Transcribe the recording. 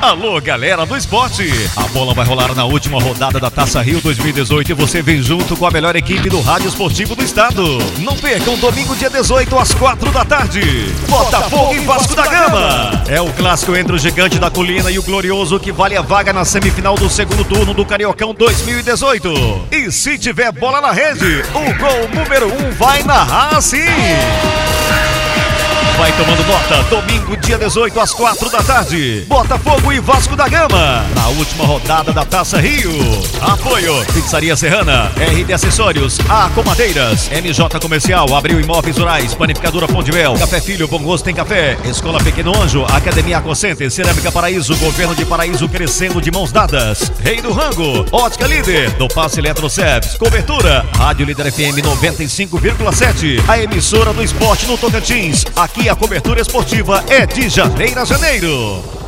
Alô, galera do esporte! A bola vai rolar na última rodada da Taça Rio 2018 e você vem junto com a melhor equipe do rádio esportivo do estado. Não percam domingo, dia 18, às 4 da tarde. Botafogo e Vasco da Gama. É o clássico entre o gigante da colina e o glorioso que vale a vaga na semifinal do segundo turno do Cariocão 2018. E se tiver bola na rede, o gol número 1 um vai narrar sim. Tomando nota, domingo, dia 18, às 4 da tarde. Botafogo e Vasco da Gama, na última rodada da Taça Rio. Apoio, Pizzaria Serrana, RD Acessórios, A Comadeiras, MJ Comercial, Abril Imóveis Rurais, Panificadora Pão de Mel, Café Filho, Bom Gosto tem Café, Escola Pequeno Anjo, Academia Aquacenter, Cerâmica Paraíso, Governo de Paraíso crescendo de mãos dadas. Rei do Rango, Ótica Líder, do Passe Eletroceps, Cobertura, Rádio Líder FM 95,7, a emissora do esporte no Tocantins. Aqui a cobertura esportiva é de janeiro a janeiro.